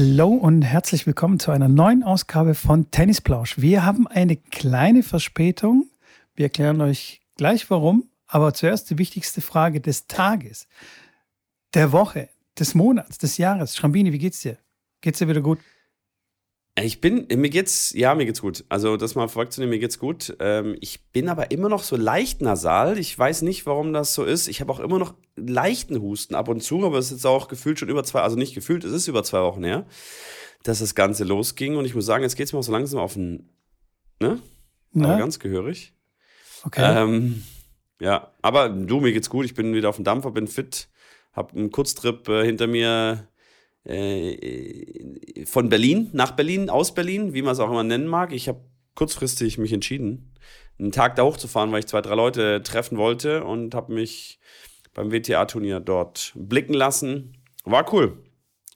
Hallo und herzlich willkommen zu einer neuen Ausgabe von Tennisplausch. Wir haben eine kleine Verspätung. Wir erklären euch gleich warum. Aber zuerst die wichtigste Frage des Tages, der Woche, des Monats, des Jahres. Schrambini, wie geht's dir? Geht's dir wieder gut? Ich bin, mir geht's, ja, mir geht's gut. Also, das mal vorwegzunehmen, mir geht's gut. Ähm, ich bin aber immer noch so leicht nasal. Ich weiß nicht, warum das so ist. Ich habe auch immer noch leichten Husten ab und zu, aber es ist jetzt auch gefühlt schon über zwei, also nicht gefühlt, es ist über zwei Wochen her, dass das Ganze losging. Und ich muss sagen, jetzt geht's mir auch so langsam auf den, ne? Aber ganz gehörig. Okay. Ähm, ja, aber du, mir geht's gut. Ich bin wieder auf dem Dampfer, bin fit, hab einen Kurztrip äh, hinter mir äh, von Berlin nach Berlin, aus Berlin, wie man es auch immer nennen mag. Ich habe kurzfristig mich entschieden, einen Tag da hochzufahren, weil ich zwei, drei Leute treffen wollte und habe mich beim WTA-Turnier dort blicken lassen. War cool.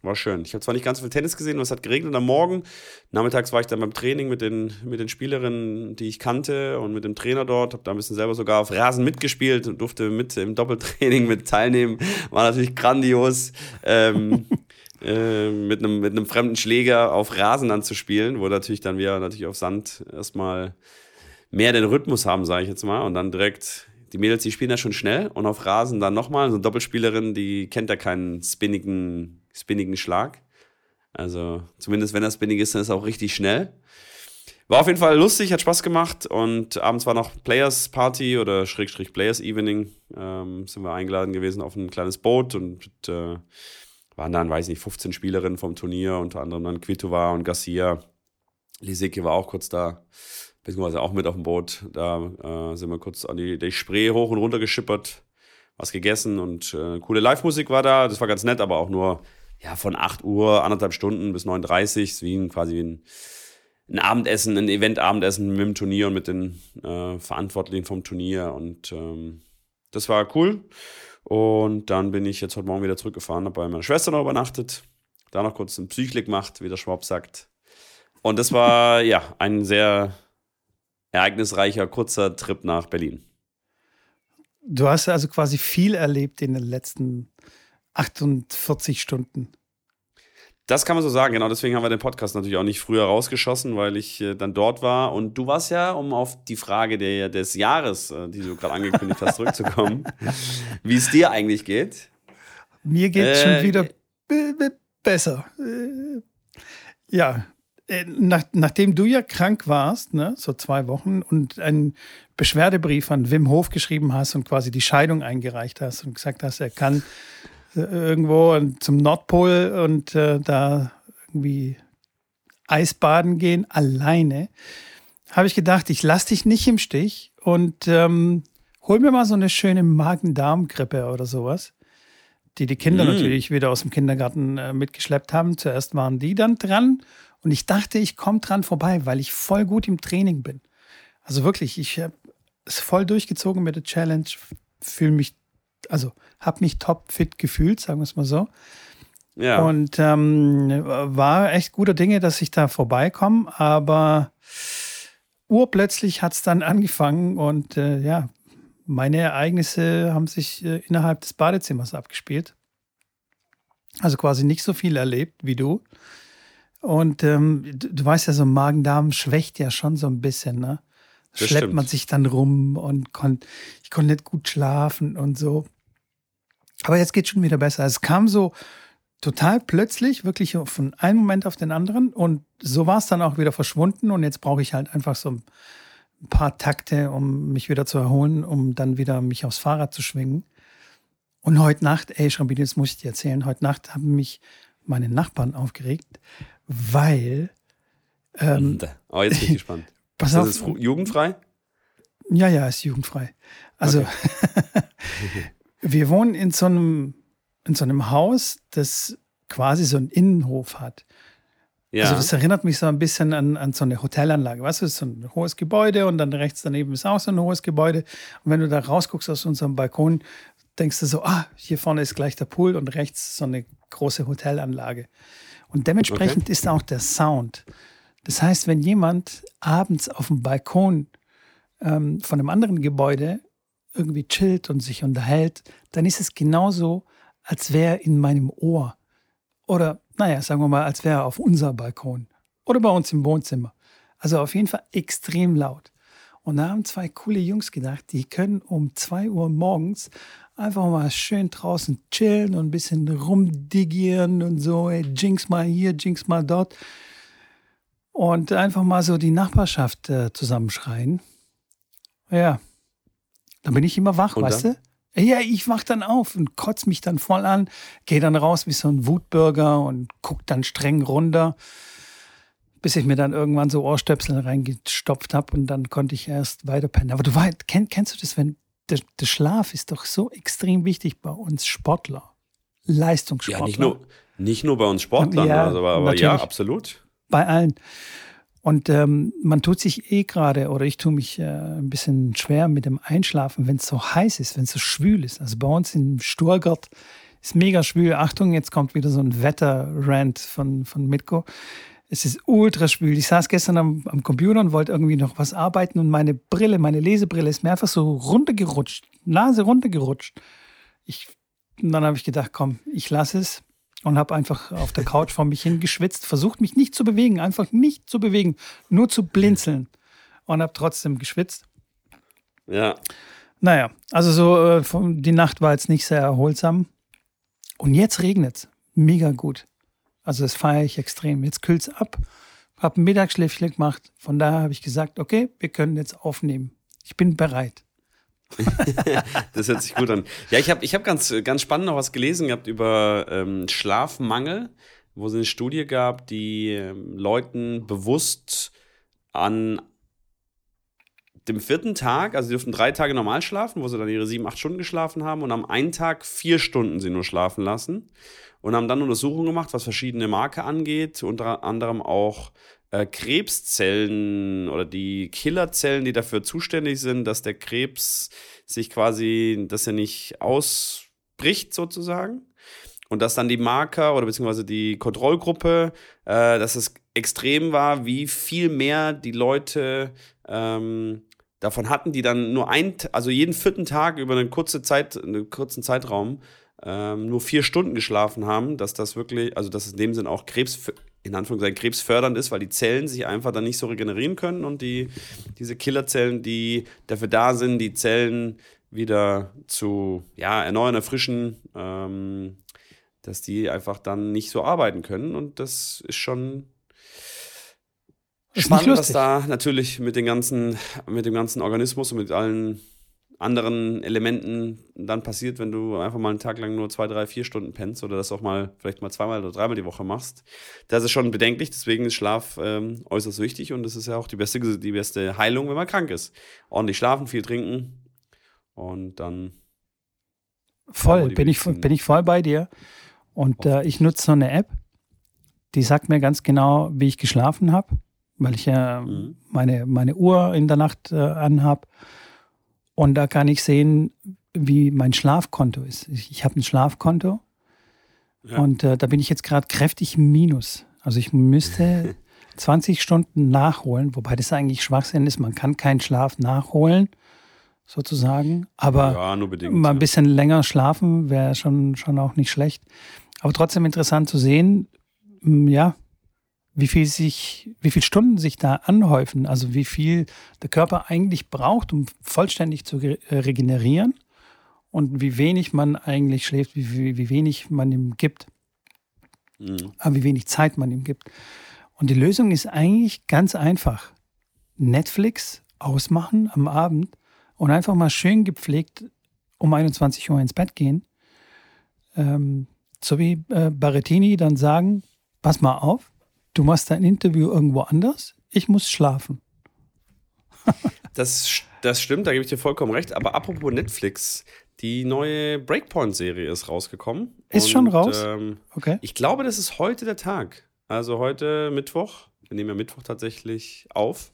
War schön. Ich habe zwar nicht ganz so viel Tennis gesehen, es hat geregnet am Morgen. Nachmittags war ich dann beim Training mit den, mit den Spielerinnen, die ich kannte und mit dem Trainer dort. Habe da ein bisschen selber sogar auf Rasen mitgespielt und durfte mit im Doppeltraining mit teilnehmen. War natürlich grandios. Ähm, äh, mit, einem, mit einem fremden Schläger auf Rasen dann zu spielen, wo natürlich dann wir natürlich auf Sand erstmal mehr den Rhythmus haben, sage ich jetzt mal. Und dann direkt die Mädels, die spielen ja schon schnell und auf Rasen dann nochmal. So eine Doppelspielerin, die kennt ja keinen spinnigen spinnigen Schlag. Also zumindest wenn er spinnig ist, dann ist er auch richtig schnell. War auf jeden Fall lustig, hat Spaß gemacht und abends war noch Players Party oder Schrägstrich Players Evening. Ähm, sind wir eingeladen gewesen auf ein kleines Boot und äh, waren dann, weiß nicht, 15 Spielerinnen vom Turnier, unter anderem dann Kvitova und Garcia. Lisicki war auch kurz da, beziehungsweise auch mit auf dem Boot. Da äh, sind wir kurz an die, die Spree hoch und runter geschippert, was gegessen und äh, coole Live-Musik war da. Das war ganz nett, aber auch nur ja, von 8 Uhr, anderthalb Stunden bis 9.30 Uhr, wie ein, quasi ein, ein Abendessen, ein Event-Abendessen mit dem Turnier und mit den äh, Verantwortlichen vom Turnier. Und ähm, das war cool. Und dann bin ich jetzt heute Morgen wieder zurückgefahren, habe bei meiner Schwester noch übernachtet, da noch kurz ein Psychli gemacht, wie der Schwab sagt. Und das war ja ein sehr ereignisreicher, kurzer Trip nach Berlin. Du hast also quasi viel erlebt in den letzten 48 Stunden. Das kann man so sagen, genau. Deswegen haben wir den Podcast natürlich auch nicht früher rausgeschossen, weil ich äh, dann dort war. Und du warst ja, um auf die Frage der, des Jahres, äh, die du gerade angekündigt hast, zurückzukommen, wie es dir eigentlich geht. Mir geht es äh, schon wieder besser. Äh, ja, äh, nach, nachdem du ja krank warst, ne, so zwei Wochen, und einen Beschwerdebrief an Wim Hof geschrieben hast und quasi die Scheidung eingereicht hast und gesagt hast, er kann irgendwo zum Nordpol und äh, da irgendwie Eisbaden gehen, alleine, habe ich gedacht, ich lasse dich nicht im Stich und ähm, hol mir mal so eine schöne Magen-Darm-Grippe oder sowas, die die Kinder mm. natürlich wieder aus dem Kindergarten äh, mitgeschleppt haben. Zuerst waren die dann dran und ich dachte, ich komme dran vorbei, weil ich voll gut im Training bin. Also wirklich, ich habe es voll durchgezogen mit der Challenge, fühle mich also habe mich topfit gefühlt, sagen wir es mal so. Ja. Und ähm, war echt guter Dinge, dass ich da vorbeikomme, aber urplötzlich hat es dann angefangen und äh, ja, meine Ereignisse haben sich äh, innerhalb des Badezimmers abgespielt. Also quasi nicht so viel erlebt wie du. Und ähm, du, du, weißt ja, so Magen-Darm schwächt ja schon so ein bisschen, ne? Das Schleppt stimmt. man sich dann rum und kon ich konnte nicht gut schlafen und so. Aber jetzt geht schon wieder besser. Es kam so total plötzlich, wirklich von einem Moment auf den anderen. Und so war es dann auch wieder verschwunden. Und jetzt brauche ich halt einfach so ein paar Takte, um mich wieder zu erholen, um dann wieder mich aufs Fahrrad zu schwingen. Und heute Nacht, ey, Schrambini, das muss ich dir erzählen, heute Nacht haben mich meine Nachbarn aufgeregt, weil. Ähm, oh, jetzt bin ich gespannt. Pass auf. Ist es jugendfrei? Ja, ja, ist jugendfrei. Also, okay. Wir wohnen in so einem, in so einem Haus, das quasi so einen Innenhof hat. Ja. Also das erinnert mich so ein bisschen an, an so eine Hotelanlage. Weißt du, es ist so ein hohes Gebäude und dann rechts daneben ist auch so ein hohes Gebäude. Und wenn du da rausguckst aus unserem Balkon, denkst du so, ah, hier vorne ist gleich der Pool und rechts so eine große Hotelanlage. Und dementsprechend okay. ist auch der Sound. Das heißt, wenn jemand abends auf dem Balkon ähm, von einem anderen Gebäude irgendwie chillt und sich unterhält, dann ist es genauso, als wäre in meinem Ohr. Oder naja, sagen wir mal, als wäre er auf unser Balkon oder bei uns im Wohnzimmer. Also auf jeden Fall extrem laut. Und da haben zwei coole Jungs gedacht, die können um 2 Uhr morgens einfach mal schön draußen chillen und ein bisschen rumdigieren und so, ey, jinx mal hier, jinx mal dort. Und einfach mal so die Nachbarschaft äh, zusammenschreien. Ja, dann bin ich immer wach, und weißt dann? du? Ja, ich wach dann auf und kotze mich dann voll an, gehe dann raus wie so ein Wutbürger und guck dann streng runter bis ich mir dann irgendwann so Ohrstöpsel reingestopft habe und dann konnte ich erst weiter pennen. Aber du weißt, kenn, kennst du das, wenn der, der, Schlaf ist doch so extrem wichtig bei uns Sportler, Leistungssportler. Ja, nicht nur, nicht nur bei uns Sportlern, ja, also, aber, aber ja, absolut. Bei allen. Und ähm, man tut sich eh gerade, oder ich tue mich äh, ein bisschen schwer mit dem Einschlafen, wenn es so heiß ist, wenn es so schwül ist. Also bei uns im Sturgart ist mega schwül. Achtung, jetzt kommt wieder so ein Wetterrand von, von Mitko. Es ist ultra schwül. Ich saß gestern am, am, Computer und wollte irgendwie noch was arbeiten und meine Brille, meine Lesebrille ist mir einfach so runtergerutscht, Nase runtergerutscht. Ich, und dann habe ich gedacht, komm, ich lasse es und habe einfach auf der Couch vor mich hingeschwitzt, versucht mich nicht zu bewegen, einfach nicht zu bewegen, nur zu blinzeln und habe trotzdem geschwitzt. Ja. Naja, also so, äh, die Nacht war jetzt nicht sehr erholsam. Und jetzt regnet es. Mega gut. Also das feiere ich extrem. Jetzt kühlt es ab, habe ein Mittagsschläfchen gemacht. Von daher habe ich gesagt, okay, wir können jetzt aufnehmen. Ich bin bereit. Das hört sich gut an. Ja, ich habe ich hab ganz, ganz spannend noch was gelesen gehabt über ähm, Schlafmangel, wo es eine Studie gab, die ähm, Leuten bewusst an dem vierten Tag, also sie durften drei Tage normal schlafen, wo sie dann ihre sieben, acht Stunden geschlafen haben und am einen Tag vier Stunden sie nur schlafen lassen und haben dann Untersuchungen gemacht, was verschiedene Marke angeht, unter anderem auch äh, Krebszellen oder die Killerzellen, die dafür zuständig sind, dass der Krebs sich quasi, dass er nicht ausbricht sozusagen. Und dass dann die Marker oder beziehungsweise die Kontrollgruppe, äh, dass es extrem war, wie viel mehr die Leute ähm, davon hatten, die dann nur ein, also jeden vierten Tag über eine kurze Zeit, einen kurzen Zeitraum ähm, nur vier Stunden geschlafen haben, dass das wirklich, also dass es in dem Sinn auch Krebs, in Anführungszeichen krebsfördernd ist, weil die Zellen sich einfach dann nicht so regenerieren können und die, diese Killerzellen, die dafür da sind, die Zellen wieder zu ja, erneuern, erfrischen, ähm, dass die einfach dann nicht so arbeiten können und das ist schon ist spannend, was da natürlich mit, den ganzen, mit dem ganzen Organismus und mit allen anderen Elementen dann passiert, wenn du einfach mal einen Tag lang nur zwei, drei, vier Stunden pennst oder das auch mal vielleicht mal zweimal oder dreimal die Woche machst. Das ist schon bedenklich, deswegen ist Schlaf ähm, äußerst wichtig und das ist ja auch die beste, die beste Heilung, wenn man krank ist. Ordentlich schlafen, viel trinken und dann. Voll, bin ich, bin ich voll bei dir. Und äh, ich nutze so eine App, die sagt mir ganz genau, wie ich geschlafen habe, weil ich ja mhm. meine, meine Uhr in der Nacht äh, anhabe. Und da kann ich sehen, wie mein Schlafkonto ist. Ich, ich habe ein Schlafkonto ja. und äh, da bin ich jetzt gerade kräftig im Minus. Also ich müsste 20 Stunden nachholen, wobei das eigentlich Schwachsinn ist. Man kann keinen Schlaf nachholen, sozusagen. Aber ja, mal ein bisschen länger schlafen wäre schon, schon auch nicht schlecht. Aber trotzdem interessant zu sehen, ja, wie viel sich, wie viele Stunden sich da anhäufen, also wie viel der Körper eigentlich braucht, um vollständig zu äh, regenerieren und wie wenig man eigentlich schläft, wie, wie, wie wenig man ihm gibt, mhm. aber wie wenig Zeit man ihm gibt. Und die Lösung ist eigentlich ganz einfach. Netflix ausmachen am Abend und einfach mal schön gepflegt um 21 Uhr ins Bett gehen. Ähm, so wie äh, Barrettini dann sagen, pass mal auf, du machst dein Interview irgendwo anders, ich muss schlafen. das, das stimmt, da gebe ich dir vollkommen recht. Aber apropos Netflix, die neue Breakpoint-Serie ist rausgekommen. Ist und, schon raus? Ähm, okay. Ich glaube, das ist heute der Tag. Also heute Mittwoch. Wir nehmen ja Mittwoch tatsächlich auf.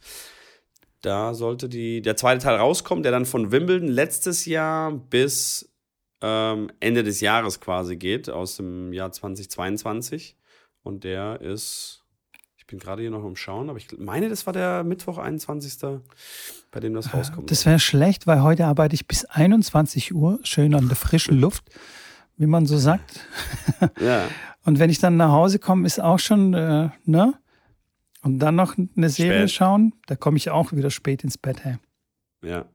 Da sollte die, der zweite Teil rauskommen, der dann von Wimbledon letztes Jahr bis ähm, Ende des Jahres quasi geht, aus dem Jahr 2022. Und der ist bin gerade hier noch am Schauen, aber ich meine, das war der Mittwoch, 21., bei dem das ah, rauskommt. Das wäre schlecht, weil heute arbeite ich bis 21 Uhr, schön an der frischen Luft, wie man so sagt. Ja. Und wenn ich dann nach Hause komme, ist auch schon, äh, ne? Und dann noch eine Serie Spät. schauen, da komme ich auch wieder spät ins Bett. Hey. Ja.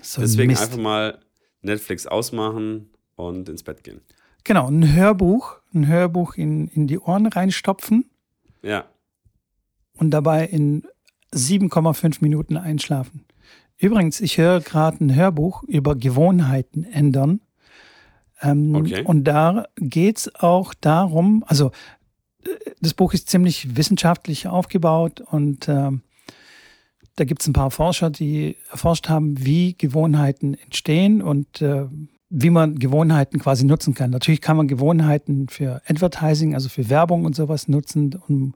So Deswegen Mist. einfach mal Netflix ausmachen und ins Bett gehen. Genau, ein Hörbuch, ein Hörbuch in, in die Ohren reinstopfen Ja. Und dabei in 7,5 Minuten einschlafen. Übrigens, ich höre gerade ein Hörbuch über Gewohnheiten ändern. Ähm, Okay. Und da geht es auch darum, also äh, das Buch ist ziemlich wissenschaftlich aufgebaut und ähm, da gibt es ein paar Forscher, die erforscht haben, wie Gewohnheiten entstehen und äh, wie man Gewohnheiten quasi nutzen kann. Natürlich kann man Gewohnheiten für Advertising, also für Werbung und sowas nutzen, um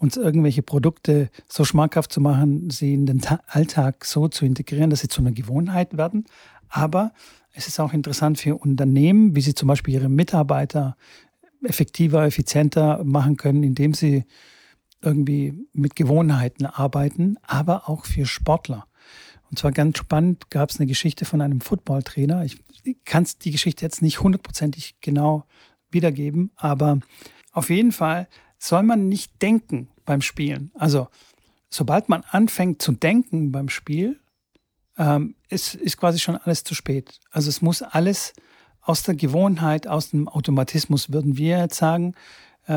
uns irgendwelche Produkte so schmackhaft zu machen, sie in den Ta Alltag so zu integrieren, dass sie zu einer Gewohnheit werden. Aber es ist auch interessant für Unternehmen, wie sie zum Beispiel ihre Mitarbeiter effektiver, effizienter machen können, indem sie irgendwie mit Gewohnheiten arbeiten, aber auch für Sportler. Und zwar ganz spannend gab es eine Geschichte von einem Footballtrainer. Ich kann die Geschichte jetzt nicht hundertprozentig genau wiedergeben, aber auf jeden Fall soll man nicht denken beim Spielen. Also sobald man anfängt zu denken beim Spiel, ähm, ist, ist quasi schon alles zu spät. Also es muss alles aus der Gewohnheit, aus dem Automatismus, würden wir jetzt sagen, äh,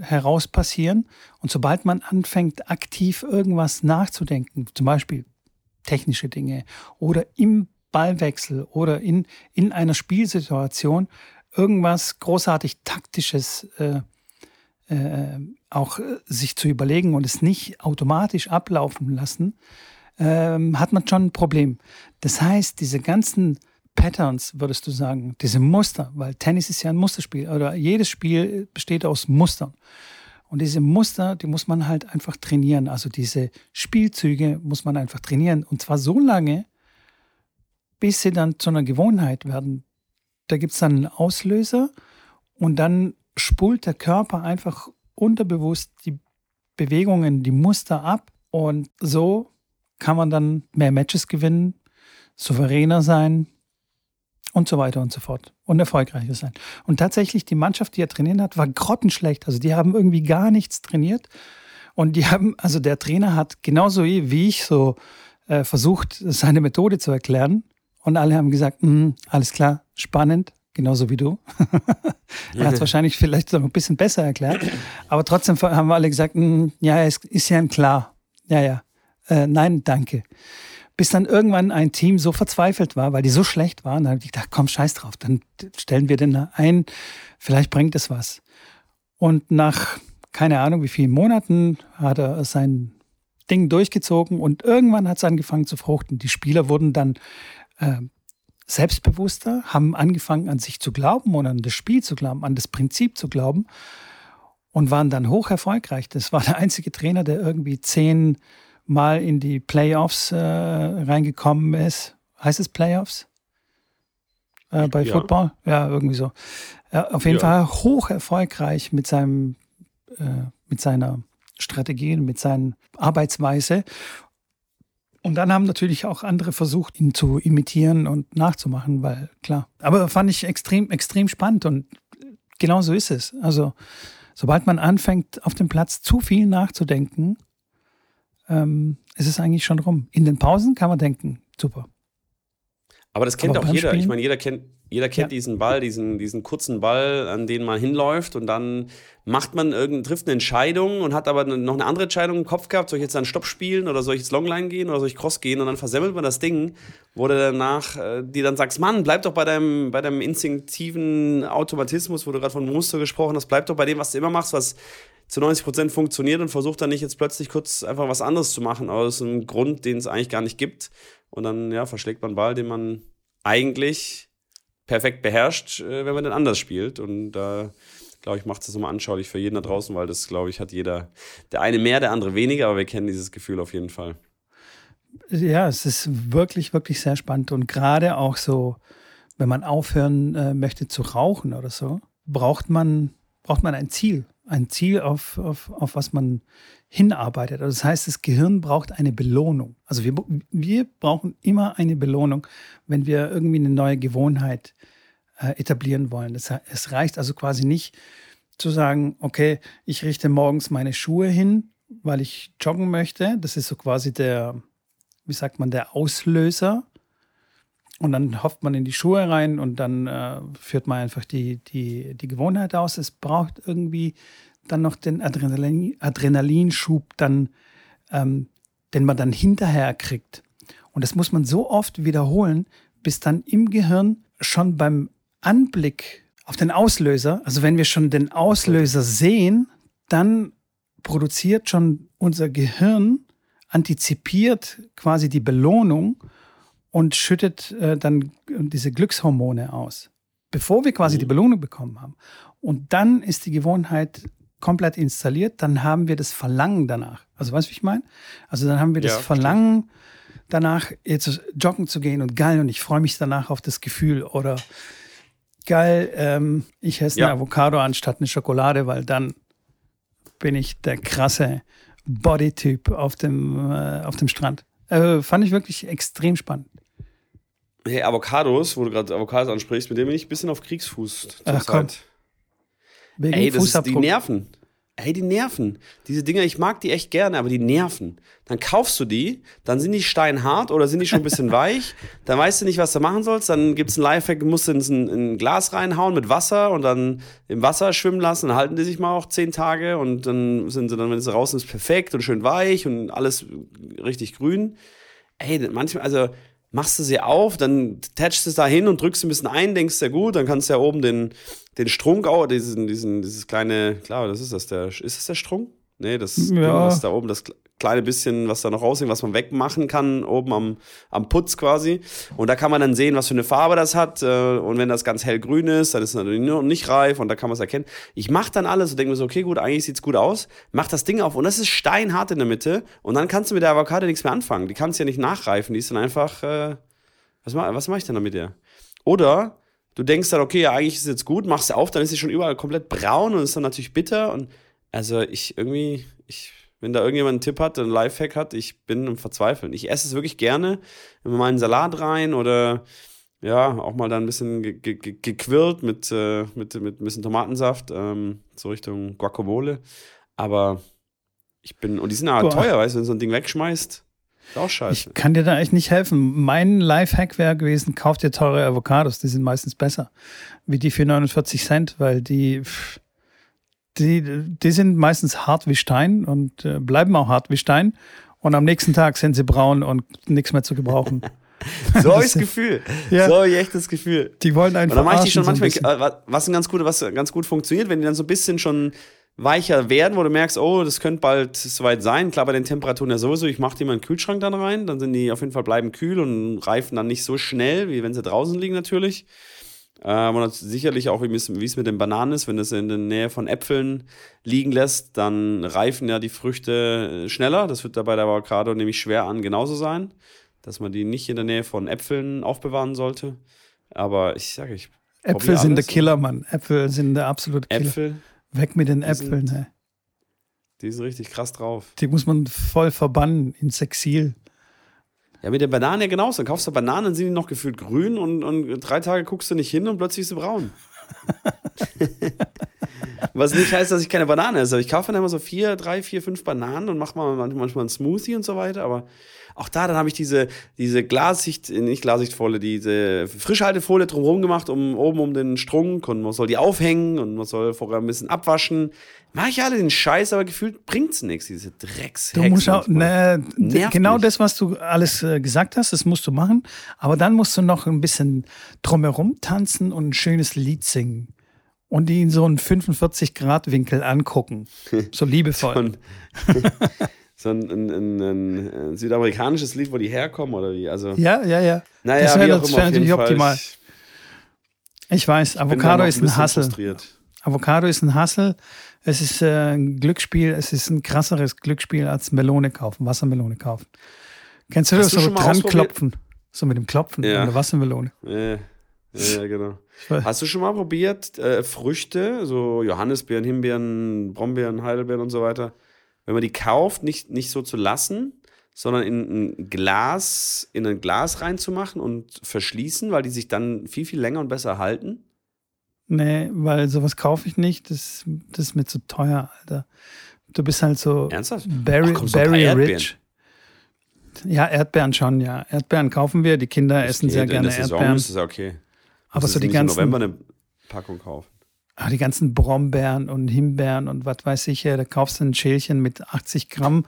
heraus passieren. Und sobald man anfängt, aktiv irgendwas nachzudenken, zum Beispiel technische Dinge oder im Ballwechsel oder in, in einer Spielsituation irgendwas großartig taktisches äh, äh, auch äh, sich zu überlegen und es nicht automatisch ablaufen lassen, ähm, hat man schon ein Problem. Das heißt, diese ganzen Patterns, würdest du sagen, diese Muster, weil Tennis ist ja ein Musterspiel oder jedes Spiel besteht aus Mustern. Und diese Muster, die muss man halt einfach trainieren. Also diese Spielzüge muss man einfach trainieren. Und zwar so lange, bis sie dann zu einer Gewohnheit werden. Da gibt es dann einen Auslöser und dann spult der Körper einfach unterbewusst die Bewegungen, die Muster ab. Und so kann man dann mehr Matches gewinnen, souveräner sein und so weiter und so fort und erfolgreicher sein. Und tatsächlich, die Mannschaft, die er trainiert hat, war grottenschlecht. Also die haben irgendwie gar nichts trainiert. Und die haben, also der Trainer hat genauso wie ich so äh, versucht, seine Methode zu erklären. Und alle haben gesagt, "Mhm, alles klar, spannend, genauso wie du. er hat es wahrscheinlich vielleicht so ein bisschen besser erklärt. Aber trotzdem haben wir alle gesagt, "Mhm, ja, es ist ja ein klar. Ja, ja. Äh, nein, danke. Bis dann irgendwann ein Team so verzweifelt war, weil die so schlecht waren, dann habe ich gedacht, komm, scheiß drauf, dann stellen wir den ein, vielleicht bringt es was. Und nach keine Ahnung wie vielen Monaten hat er sein Ding durchgezogen und irgendwann hat es angefangen zu fruchten. Die Spieler wurden dann äh, selbstbewusster, haben angefangen an sich zu glauben und an das Spiel zu glauben, an das Prinzip zu glauben und waren dann hoch erfolgreich. Das war der einzige Trainer, der irgendwie zehn Mal in die Playoffs äh, reingekommen ist. Heißt es Playoffs? Äh, bei Ja. Football? Ja, irgendwie so. Ja, auf jeden Ja. Fall hoch erfolgreich mit seinem, äh, mit seiner Strategie, und mit seiner Arbeitsweise. Und dann haben natürlich auch andere versucht, ihn zu imitieren und nachzumachen, weil klar. Aber fand ich extrem, extrem spannend und genau so ist es. Also, sobald man anfängt, auf dem Platz zu viel nachzudenken, ähm, ist es eigentlich schon rum. In den Pausen kann man denken, super. Aber das kennt Aber auch jeder. Ich Spielen? meine, jeder kennt, jeder kennt Ja. diesen Ball, diesen, diesen kurzen Ball, an den man hinläuft und dann macht man irgendeine, trifft eine Entscheidung und hat aber noch eine andere Entscheidung im Kopf gehabt. Soll ich jetzt einen Stopp spielen oder soll ich jetzt Longline gehen oder soll ich Cross gehen? Und dann versemmelt man das Ding, wo du danach äh, dir dann sagst, Mann, bleib doch bei deinem, bei deinem instinktiven Automatismus, wo du gerade von Muster gesprochen hast, bleib doch bei dem, was du immer machst, was zu 90 Prozent funktioniert und versuch dann nicht jetzt plötzlich kurz einfach was anderes zu machen aus einem Grund, den es eigentlich gar nicht gibt. Und dann ja, verschlägt man einen Ball, den man eigentlich perfekt beherrscht, äh, wenn man den anders spielt. Und da, glaube ich, macht es das nochmal anschaulich für jeden da draußen, weil das, glaube ich, hat jeder, der eine mehr, der andere weniger, aber wir kennen dieses Gefühl auf jeden Fall. Ja, es ist wirklich, wirklich sehr spannend. Und gerade auch so, wenn man aufhören äh, möchte zu rauchen oder so, braucht man, braucht man ein Ziel. Ein Ziel, auf, auf, auf was man hinarbeitet. Also das heißt, das Gehirn braucht eine Belohnung. Also wir, wir brauchen immer eine Belohnung, wenn wir irgendwie eine neue Gewohnheit äh, etablieren wollen. Das, es reicht also quasi nicht zu sagen, okay, ich richte morgens meine Schuhe hin, weil ich joggen möchte. Das ist so quasi der, wie sagt man, der Auslöser. Und dann hofft man in die Schuhe rein und dann äh, führt man einfach die, die, die Gewohnheit aus. Es braucht irgendwie dann noch den Adrenalin, Adrenalinschub, dann, ähm, den man dann hinterher kriegt. Und das muss man so oft wiederholen, bis dann im Gehirn schon beim Anblick auf den Auslöser, also wenn wir schon den Auslöser sehen, dann produziert schon unser Gehirn, antizipiert quasi die Belohnung und schüttet äh, dann diese Glückshormone aus, bevor wir quasi die mhm. Belohnung bekommen haben. Und dann ist die Gewohnheit komplett installiert, dann haben wir das Verlangen danach. Also weißt du, wie ich meine? Also dann haben wir das ja, Verlangen danach, jetzt joggen zu gehen und geil und ich freue mich danach auf das Gefühl oder geil, ähm, ich esse ja. eine Avocado anstatt eine Schokolade, weil dann bin ich der krasse Bodytyp auf dem, äh, auf dem Strand. Äh, fand ich wirklich extrem spannend. Hey, Avocados, wo du gerade Avocados ansprichst, mit dem bin ich ein bisschen auf Kriegsfuß Ach, Komm. Wegen Ey, das ist die Nerven. Ey, die nerven. Diese Dinger, ich mag die echt gerne, aber die nerven. Dann kaufst du die, dann sind die steinhart oder sind die schon ein bisschen weich. Dann weißt du nicht, was du machen sollst. Dann gibt es ein Lifehack, du musst in ein, in ein Glas reinhauen mit Wasser und dann im Wasser schwimmen lassen. Dann halten die sich mal auch zehn Tage und dann sind sie dann, wenn sie raus sind, ist perfekt und schön weich und alles richtig grün. Ey, manchmal, also machst du sie auf, dann tätschst du es da hin und drückst ein bisschen ein, denkst ja gut, dann kannst du ja oben den, den Strunk auch, diesen, diesen, dieses kleine, klar, das ist das, der, ist das der Strunk? Nee, das ja. Ding, was da oben, das kleine bisschen, was da noch raushängt, was man wegmachen kann, oben am, am Putz quasi. Und da kann man dann sehen, was für eine Farbe das hat. Äh, und wenn das ganz hellgrün ist, dann ist es natürlich noch nicht reif und da kann man es erkennen. Ich mache dann alles und denke mir so, okay, gut, eigentlich sieht es gut aus. Mach das Ding auf und das ist steinhart in der Mitte. Und dann kannst du mit der Avocado nichts mehr anfangen. Die kannst ja nicht nachreifen. Die ist dann einfach, äh, was, was mache ich denn damit der? Oder du denkst dann, okay, ja, eigentlich ist es jetzt gut, machst sie auf, dann ist sie schon überall komplett braun und ist dann natürlich bitter. Und also ich irgendwie, ich wenn da irgendjemand einen Tipp hat, einen Lifehack hat, ich bin im Verzweifeln. Ich esse es wirklich gerne, immer mal einen Salat rein oder ja, auch mal da ein bisschen ge ge gequirlt mit, äh, mit, mit ein bisschen Tomatensaft, ähm, so Richtung Guacamole. Aber ich bin, und die sind halt teuer, weißt du, wenn du so ein Ding wegschmeißt, ist auch scheiße. Ich kann dir da echt nicht helfen. Mein Lifehack wäre gewesen, kauf dir teure Avocados, die sind meistens besser. Wie die für 49 Cent, weil die, pff, die, die sind meistens hart wie Stein und äh, bleiben auch hart wie Stein. Und am nächsten Tag sind sie braun und nichts mehr zu gebrauchen. so habe ich das Gefühl. Ja. So habe ich echt das Gefühl. Die wollen einfach. Und dann mache ich die schon manchmal, so ein was ganz gut, was ganz gut funktioniert, wenn die dann so ein bisschen schon weicher werden, wo du merkst, oh, das könnte bald soweit sein. Klar, bei den Temperaturen ja sowieso. Ich mache die mal in den Kühlschrank dann rein, dann sind die auf jeden Fall bleiben kühl und reifen dann nicht so schnell, wie wenn sie draußen liegen natürlich. Ähm, und sicherlich auch, wie es mit den Bananen ist, wenn du es in der Nähe von Äpfeln liegen lässt, dann reifen ja die Früchte äh, schneller. Das wird da bei der Avocado nämlich schwer an genauso sein, dass man die nicht in der Nähe von Äpfeln aufbewahren sollte. Aber ich sage, ich. Äpfel sind der Killer, Mann. Äpfel sind der absolute Killer. Äpfel. Weg mit den Äpfeln, sind, Die sind richtig krass drauf. Die muss man voll verbannen ins Exil. Ja, mit der Banane ja genauso. Dann kaufst du Bananen, dann sind die noch gefühlt grün und, und drei Tage guckst du nicht hin und plötzlich ist sie braun. Was nicht heißt, dass ich keine Banane esse. Ich kaufe dann immer so vier, drei, vier, fünf Bananen und mache mal manchmal einen Smoothie und so weiter. Aber auch da, dann habe ich diese, diese Glassicht, nicht Glassichtfolie, diese Frischhaltefolie drumherum gemacht, um oben um den Strunk und man soll die aufhängen und man soll vorher ein bisschen abwaschen. Mache ich alle den Scheiß, aber gefühlt bringt es nichts, diese Drecks. Du musst auch, ne, genau mich. das, was du alles äh, gesagt hast, das musst du machen. Aber dann musst du noch ein bisschen drumherum tanzen und ein schönes Lied singen und die in so einen 45-Grad-Winkel angucken. So liebevoll. so ein, ein, ein, ein, südamerikanisches Lied, wo die herkommen oder wie? Also, ja, ja, ja. Naja, das wäre wär natürlich optimal. Ich, ich weiß, ich Avocado ist ein Hassel. Avocado ist ein Hassel. Es ist äh, ein Glücksspiel, es ist ein krasseres Glücksspiel als Melone kaufen, Wassermelone kaufen. Kennst du Hast das? Du so dran klopfen. So mit dem Klopfen ja. an der Wassermelone. Ja. Ja, genau. Hast du schon mal probiert, äh, Früchte, so Johannisbeeren, Himbeeren, Brombeeren, Heidelbeeren und so weiter, wenn man die kauft, nicht, nicht so zu lassen, sondern in ein Glas, in ein Glas reinzumachen und verschließen, weil die sich dann viel, viel länger und besser halten? Nee, weil sowas kaufe ich nicht. Das, das ist mir zu teuer, Alter. Du bist halt so Ernsthaft? Berry, Ach, komm, so. Rich. Ja, Erdbeeren schon, ja. Erdbeeren kaufen wir. Die Kinder essen Okay, sehr in gerne der Saison Erdbeeren. ist es ja okay. Aber so die nicht im ganzen, November eine Packung kaufen. ah, die ganzen Brombeeren und Himbeeren und was weiß ich, da kaufst du ein Schälchen mit 80 Gramm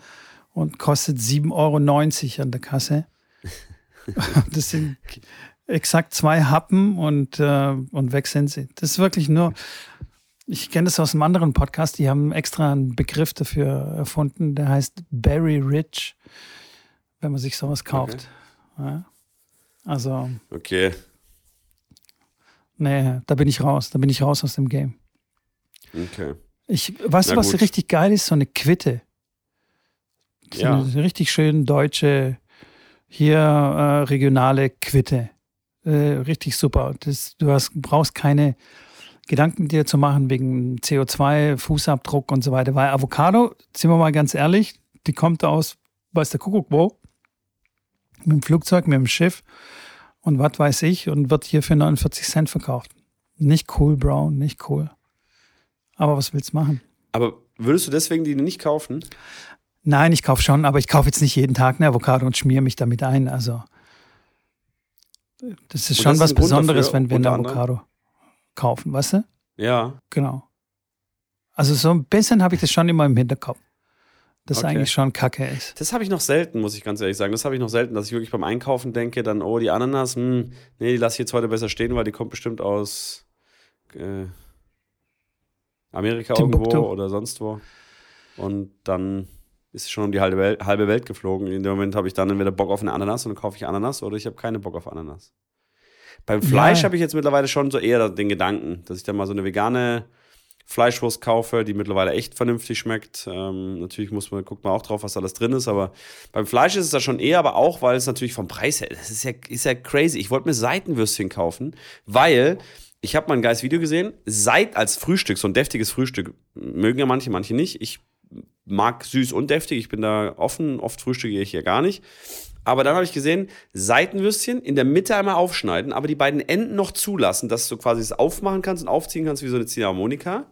und kostet 7,90 Euro an der Kasse. das sind exakt zwei Happen und, äh, und weg sind sie. Das ist wirklich nur, ich kenne das aus einem anderen Podcast, die haben extra einen Begriff dafür erfunden, der heißt Berry Rich, wenn man sich sowas kauft. Ja. Also, Okay. Nee, da bin ich raus, da bin ich raus aus dem Game. Okay. Ich, weißt du, was gut. richtig geil ist? So eine Quitte. So Ja. eine richtig schön deutsche, hier äh, regionale Quitte. Äh, richtig super. Das, du hast, brauchst keine Gedanken dir zu machen wegen CO2, Fußabdruck und so weiter. Weil Avocado, sind wir mal ganz ehrlich, die kommt aus, weiß der Kuckuck wo, mit dem Flugzeug, mit dem Schiff und was weiß ich und wird hier für 49 Cent verkauft. Nicht cool, Bro, nicht cool. Aber was willst du machen? Aber würdest du deswegen die nicht kaufen? Nein, ich kaufe schon, aber ich kaufe jetzt nicht jeden Tag eine Avocado und schmiere mich damit ein. Also das ist Und schon das ist was Grund Besonderes, dafür, wenn wir eine? Avocado kaufen, weißt du? Ja. Genau. Also so ein bisschen habe ich das schon immer im Hinterkopf, dass Okay. eigentlich schon Kacke ist. Das habe ich noch selten, muss ich ganz ehrlich sagen. Das habe ich noch selten, dass ich wirklich beim Einkaufen denke, dann, oh, die Ananas, hm, nee, die lasse ich jetzt heute besser stehen, weil die kommt bestimmt aus äh, Amerika Timbuktu. irgendwo oder sonst wo. Und dann ist schon um die halbe Welt, halbe Welt geflogen. In dem Moment habe ich dann entweder Bock auf eine Ananas und dann kaufe ich Ananas oder ich habe keine Bock auf Ananas. Beim Fleisch Ja. habe ich jetzt mittlerweile schon so eher den Gedanken, dass ich dann mal so eine vegane Fleischwurst kaufe, die mittlerweile echt vernünftig schmeckt. Ähm, natürlich muss man, guckt man auch drauf, was alles drin ist, aber beim Fleisch ist es da schon eher, aber auch, weil es natürlich vom Preis her, das ist ja, ist ja crazy. Ich wollte mir Seitenwürstchen kaufen, weil ich habe mal ein geiles Video gesehen, Seit als Frühstück, so ein deftiges Frühstück, mögen ja manche, manche nicht. Ich mag süß und deftig, ich bin da offen, oft frühstücke ich hier gar nicht. Aber dann habe ich gesehen, Seitenwürstchen in der Mitte einmal aufschneiden, aber die beiden Enden noch zulassen, dass du quasi es aufmachen kannst und aufziehen kannst wie so eine Ziehharmonika.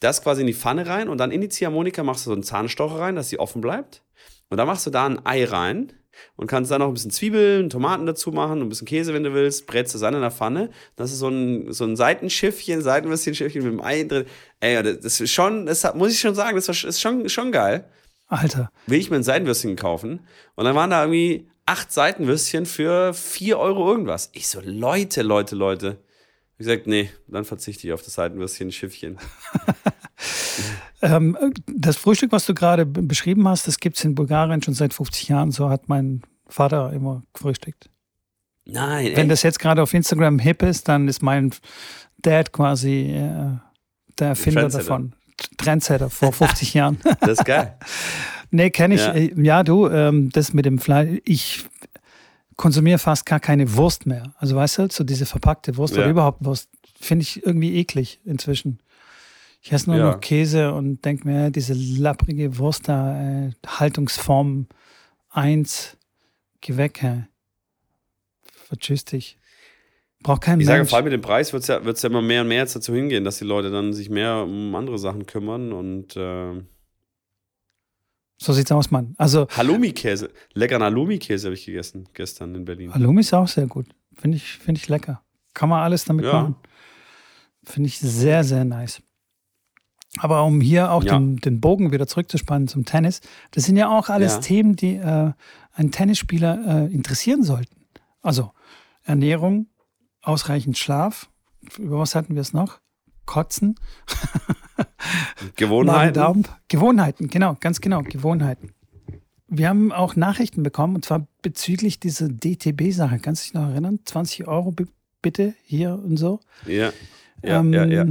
Das quasi in die Pfanne rein und dann in die Ziehharmonika machst du so einen Zahnstocher rein, dass sie offen bleibt. Und dann machst du da ein Ei rein und kannst dann noch ein bisschen Zwiebeln, Tomaten dazu machen, ein bisschen Käse, wenn du willst, brätst das an in der Pfanne. Das ist so ein, so ein Seitenschiffchen, Seitenwürstchen-Schiffchen mit dem Ei drin. Ey, das das ist schon, das muss ich schon sagen, das ist schon, schon geil Alter, will ich mir ein Seitenwürstchen kaufen. Und dann waren da irgendwie acht Seitenwürstchen für vier Euro irgendwas. Ich so, Leute, Leute, Leute. Ich gesagt, nee, dann verzichte ich auf das Seitenwürstchen-Schiffchen. ähm, das Frühstück, was du gerade beschrieben hast, das gibt es in Bulgarien schon seit 50 Jahren. So hat mein Vater immer gefrühstückt. Nein, Wenn echt? das jetzt gerade auf Instagram hip ist, dann ist mein Dad quasi äh, der Erfinder Trendsetter. davon. Trendsetter vor 50 Jahren. das ist geil. nee, kenne ich. Ja. Ja, ja du, ähm, das mit dem Fleisch. Ich konsumiere fast gar keine Wurst mehr. Also weißt du, so diese verpackte Wurst Ja. oder überhaupt Wurst, finde ich irgendwie eklig inzwischen. Ich esse nur Ja. noch Käse und denke mir, diese lapprige Wurst da, äh, Haltungsform 1, geh weg, hä. Vertschüss dich. Braucht kein Ich sage, Mensch. vor allem mit dem Preis wird es ja, wird's ja immer mehr und mehr jetzt dazu hingehen, dass die Leute dann sich mehr um andere Sachen kümmern und äh, So sieht's aus, Mann. Also Halloumi-Käse. Leckeren Halloumi-Käse habe ich gegessen gestern in Berlin. Halloumi ist auch sehr gut. Finde ich, finde ich lecker. Kann man alles damit Ja. machen. Finde ich sehr, sehr nice. Aber um hier auch Ja. den, den Bogen wieder zurückzuspannen zum Tennis, das sind ja auch alles Ja. Themen, die äh, einen Tennisspieler äh, interessieren sollten. Also Ernährung, ausreichend Schlaf. Über was hatten wir es noch? Kotzen, Gewohnheiten. Magen-Darm. Gewohnheiten, genau, ganz genau, Gewohnheiten. Wir haben auch Nachrichten bekommen, und zwar bezüglich dieser DTB-Sache. Kannst du dich noch erinnern? 20 Euro bi- bitte hier und so. Ja. Ja, Ähm, ja, ja.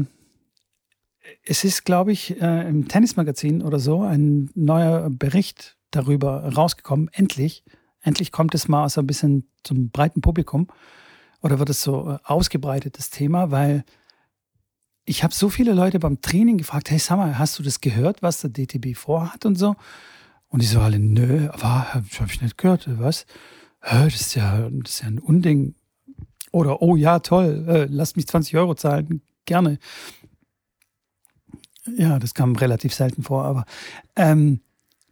Es ist, glaube ich, äh, im Tennismagazin oder so ein neuer Bericht darüber rausgekommen. Endlich. Endlich kommt es mal so ein bisschen zum breiten Publikum. Oder wird es so äh, ausgebreitet, das Thema, weil ich habe so viele Leute beim Training gefragt, hey, sag mal, hast du das gehört, was der DTB vorhat und so? Und die so alle, nö, aber hab, hab ich nicht gehört, was? Das ist ja, das ist ja ein Unding. Oder, oh ja, toll, äh, lasst mich 20 Euro zahlen, gerne. Ja, das kam relativ selten vor, aber ähm,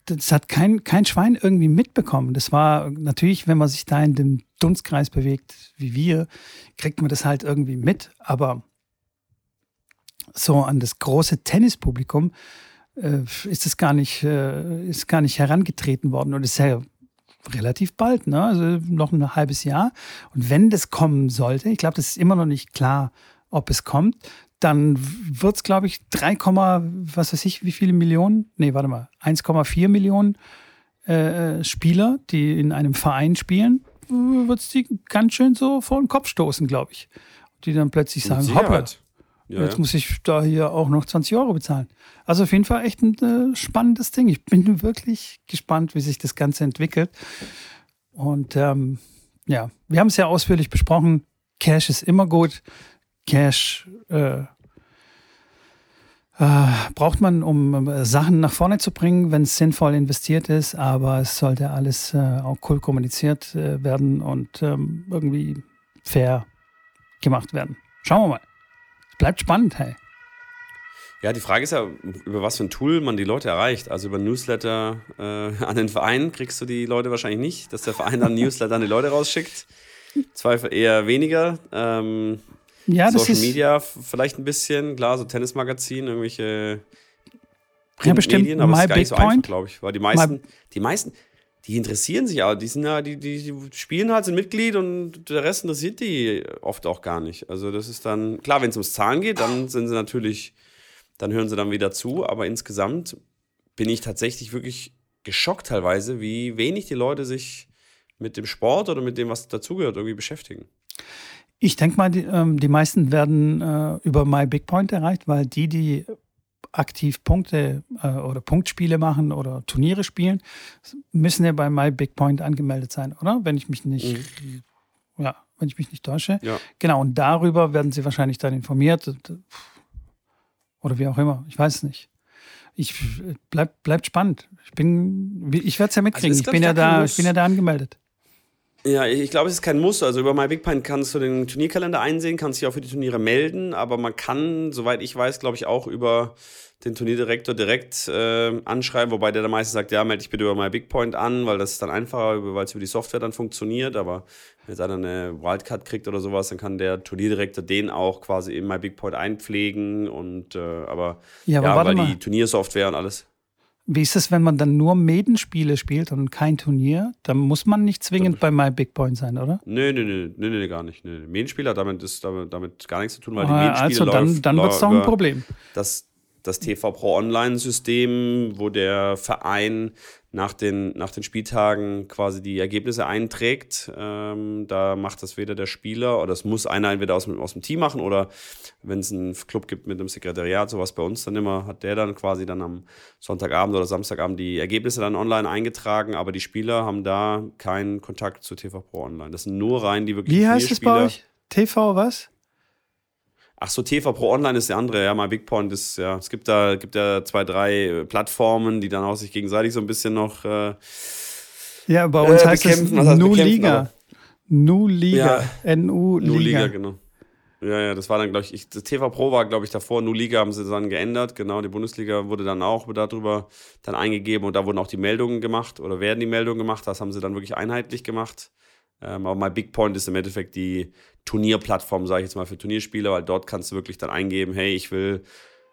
das hat kein, kein Schwein irgendwie mitbekommen. Das war natürlich, wenn man sich da in dem Dunstkreis bewegt, wie wir, kriegt man das halt irgendwie mit. Aber so an das große Tennispublikum äh, ist es gar nicht, äh, ist gar nicht herangetreten worden. Und es ist ja relativ bald, ne? also noch ein halbes Jahr. Und wenn das kommen sollte, ich glaube, das ist immer noch nicht klar, ob es kommt, dann wird es, glaube ich, 3, was weiß ich, wie viele Millionen? Nee, warte mal, 1,4 Millionen äh, Spieler, die in einem Verein spielen, wird es die ganz schön so vor den Kopf stoßen, glaube ich. Die dann plötzlich sagen, hoppla, ja, jetzt muss ich da hier auch noch 20 Euro bezahlen. Also auf jeden Fall echt ein äh, spannendes Ding. Ich bin wirklich gespannt, wie sich das Ganze entwickelt. Und ähm, ja, wir haben es ja ausführlich besprochen. Cash ist immer gut. Cash äh, äh, braucht man, um äh, Sachen nach vorne zu bringen, wenn es sinnvoll investiert ist, aber es sollte alles äh, auch cool kommuniziert äh, werden und ähm, irgendwie fair gemacht werden. Schauen wir mal. Bleibt spannend, hey. Ja, die Frage ist ja, über was für ein Tool man die Leute erreicht. Also über Newsletter äh, an den Verein kriegst du die Leute wahrscheinlich nicht, dass der Verein dann Newsletter an die Leute rausschickt. Zweifel eher weniger. Ähm, ja, Social ist, Media vielleicht ein bisschen, klar, so Tennismagazin, irgendwelche ja, bestimmt Medien, aber My es ist gar Big nicht so Point. einfach, glaube ich. Weil die meisten, My- die meisten, die interessieren sich auch, die sind ja, die, die, spielen halt, sind Mitglied und der Rest interessiert die oft auch gar nicht. Also das ist dann, klar, wenn es ums Zahlen geht, dann sind sie natürlich, dann hören sie dann wieder zu, aber insgesamt bin ich tatsächlich wirklich geschockt teilweise, wie wenig die Leute sich mit dem Sport oder mit dem, was dazugehört, irgendwie beschäftigen. Ich denke mal, die, ähm, die meisten werden äh, über My Big Point erreicht, weil die, die aktiv Punkte äh, oder Punktspiele machen oder Turniere spielen, müssen ja bei My Big Point angemeldet sein, oder? Wenn ich mich nicht, ja, wenn ich mich nicht täusche. Ja. Genau, und darüber werden sie wahrscheinlich dann informiert oder wie auch immer. Ich weiß es nicht. Ich bleib, bleibt spannend. Ich bin, ich werde es ja mitkriegen. ist, ich bin ja da, ich bin ja da angemeldet. Ja, ich glaube, es ist kein Muss. Also über MyBigPint kannst du den Turnierkalender einsehen, kannst dich auch für die Turniere melden, aber man kann, soweit ich weiß, glaube ich, auch über den Turnierdirektor direkt äh, anschreiben, wobei der dann meistens sagt, ja, melde dich bitte über MyBigPoint an, weil das ist dann einfacher, weil es über die Software dann funktioniert, aber wenn jetzt einer eine Wildcard kriegt oder sowas, dann kann der Turnierdirektor den auch quasi in MyBigPoint einpflegen und äh, aber Ja, aber warte weil mal. die Turniersoftware und alles. Wie ist es, wenn man dann nur Medenspiele spielt und kein Turnier? Dann muss man nicht zwingend bei My Big Point sein, oder? Nö, nö, nö, nö, nö, gar nicht. Nö. Medienspiel hat damit, ist damit, damit gar nichts zu tun, weil die Ah, Medienspiele also dann, dann wird es doch ein Problem. das, das TV Pro Online-System, wo der Verein nach den, nach den Spieltagen quasi die Ergebnisse einträgt. Ähm, da macht das weder der Spieler oder das muss einer entweder aus, dem- aus dem Team machen oder wenn es einen Club gibt mit einem Sekretariat, sowas bei uns dann immer, hat der dann quasi dann am Sonntagabend oder Samstagabend die Ergebnisse dann online eingetragen, aber die Spieler haben da keinen Kontakt zu TV Pro Online. Das sind nur rein die wirklich Wie heißt es bei euch? TV was? Ach so, TV Pro Online ist der andere. Ja, My Big Point ist, ja, es gibt da, gibt ja zwei, drei äh, Plattformen, die dann auch sich gegenseitig so ein bisschen noch. Äh, Ja, bei uns Äh, heißt es Nu Liga. Nu Liga. Ja. NU Nu Liga, Liga. genau. Ja, ja, das war dann, glaube ich, ich, das TV Pro war, glaube ich, davor. Nu Liga haben sie dann geändert. Genau, die Bundesliga wurde dann auch darüber dann eingegeben und da wurden auch die Meldungen gemacht oder werden die Meldungen gemacht. Das haben sie dann wirklich einheitlich gemacht. Ähm, aber My Big Point ist im Endeffekt die Turnierplattform, sage ich jetzt mal, für Turnierspieler, weil dort kannst du wirklich dann eingeben, hey, ich will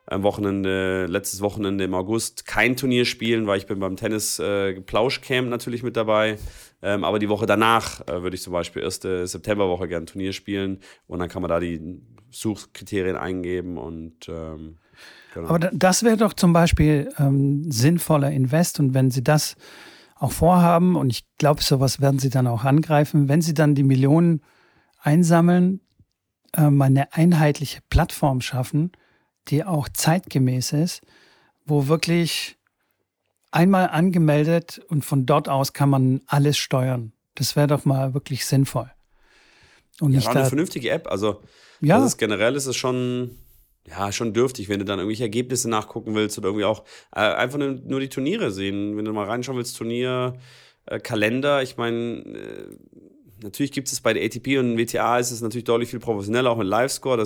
am Wochenende, letztes Wochenende im August kein Turnier spielen, weil ich bin beim Tennis äh, Plauschcamp natürlich mit dabei. Ähm, aber die Woche danach äh, würde ich zum Beispiel erste Septemberwoche gerne ein Turnier spielen und dann kann man da die Suchkriterien eingeben und ähm, genau. Aber da- das wäre doch zum Beispiel ähm, sinnvoller Invest und wenn Sie das auch vorhaben und ich glaube, sowas werden Sie dann auch angreifen, wenn Sie dann die Millionen einsammeln, ähm, eine einheitliche Plattform schaffen, die auch zeitgemäß ist, wo wirklich einmal angemeldet und von dort aus kann man alles steuern. Das wäre doch mal wirklich sinnvoll. Und ja, nicht war eine vernünftige App. Also ja, das ist generell ist es schon, ja, schon dürftig, wenn du dann irgendwelche Ergebnisse nachgucken willst oder irgendwie auch äh, einfach nur, nur, die Turniere sehen. Wenn du mal reinschauen willst, Turnier, äh, Kalender, ich meine, äh, natürlich gibt es bei der ATP und WTA ist es natürlich deutlich viel professioneller, auch mit Livescore.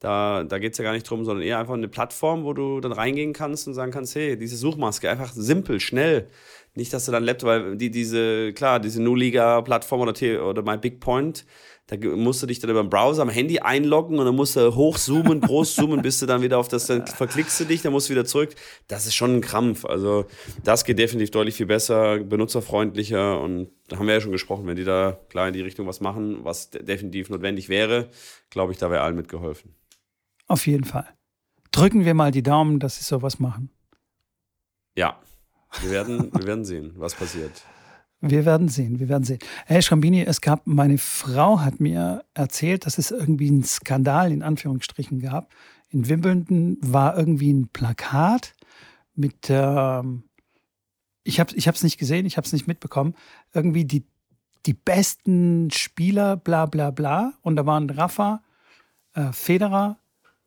Da da geht es ja gar nicht drum, sondern eher einfach eine Plattform, wo du dann reingehen kannst und sagen kannst, hey, diese Suchmaske, einfach simpel, schnell. Nicht, dass du dann Laptop, weil die, diese, klar, diese Nu-Liga-Plattform oder, oder My Big Point, da musst du dich dann über den Browser am Handy einloggen und dann musst du hochzoomen, groß zoomen, bis du dann wieder auf das, dann verklickst du dich, dann musst du wieder zurück. Das ist schon ein Krampf. Also das geht definitiv deutlich viel besser, benutzerfreundlicher und da haben wir ja schon gesprochen, wenn die da klar in die Richtung was machen, was definitiv notwendig wäre, glaube ich, da wäre allen mitgeholfen. Auf jeden Fall. Drücken wir mal die Daumen, dass sie sowas machen. Ja, wir werden, wir werden sehen, was passiert. Wir werden sehen, wir werden sehen. Herr Schrambini, es gab, meine Frau hat mir erzählt, dass es irgendwie einen Skandal in Anführungsstrichen gab. In Wimbledon war irgendwie ein Plakat mit, äh, ich habe es nicht gesehen, ich habe es nicht mitbekommen, irgendwie die, die besten Spieler, bla bla bla. Und da waren Rafa, äh, Federer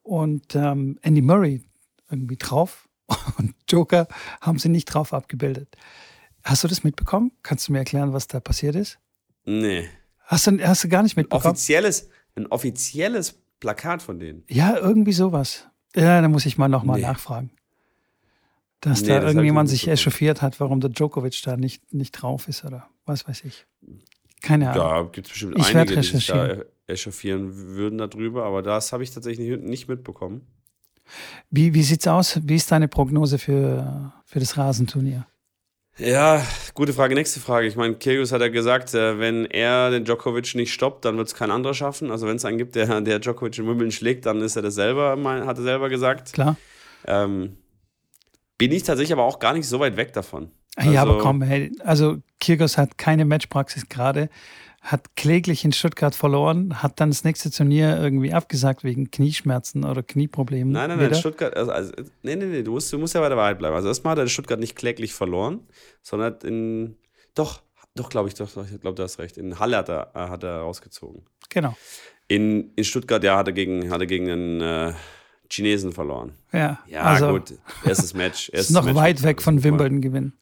und ähm, Andy Murray irgendwie drauf. Und Joker haben sie nicht drauf abgebildet. Hast du das mitbekommen? Kannst du mir erklären, was da passiert ist? Nee. Hast du, hast du gar nicht mitbekommen? Offizielles, ein offizielles Plakat von denen. Ja, irgendwie sowas. Ja, da muss ich mal nochmal nee. nachfragen. Dass nee, da das irgendjemand sich echauffiert hat, warum der Djokovic da nicht, nicht drauf ist oder was weiß ich. Keine Ahnung. Da gibt es bestimmt ich einige, die sich da echauffieren würden darüber, aber das habe ich tatsächlich nicht mitbekommen. Wie, wie sieht's aus? Wie ist deine Prognose für, für das Rasenturnier? Ja, gute Frage. Nächste Frage. Ich meine, Kyrgios hat ja gesagt, äh, wenn er den Djokovic nicht stoppt, dann wird es kein anderer schaffen. Also wenn es einen gibt, der, der Djokovic in Wimbledon schlägt, dann ist er das selber, hat er selber gesagt. Klar. Ähm, bin ich tatsächlich aber auch gar nicht so weit weg davon. Also, ja, aber also komm, hey, also Kyrgios hat keine Matchpraxis gerade hat kläglich in Stuttgart verloren, hat dann das nächste Turnier irgendwie abgesagt wegen Knieschmerzen oder Knieproblemen. Nein, nein, nein, Stuttgart, also, also, nee, nee, nee, du musst, du musst ja bei der Wahrheit bleiben. Also erstmal hat er in Stuttgart nicht kläglich verloren, sondern in, doch, doch, glaube ich, doch, doch, ich glaube, du hast recht. In Halle hat er, äh, hat er rausgezogen. Genau. In, in Stuttgart, ja, hat er gegen, hat er gegen einen äh, Chinesen verloren. Ja, ja also, gut. Erstes Match. Erstes ist noch Match weit weg von Wimbledon gewinnen.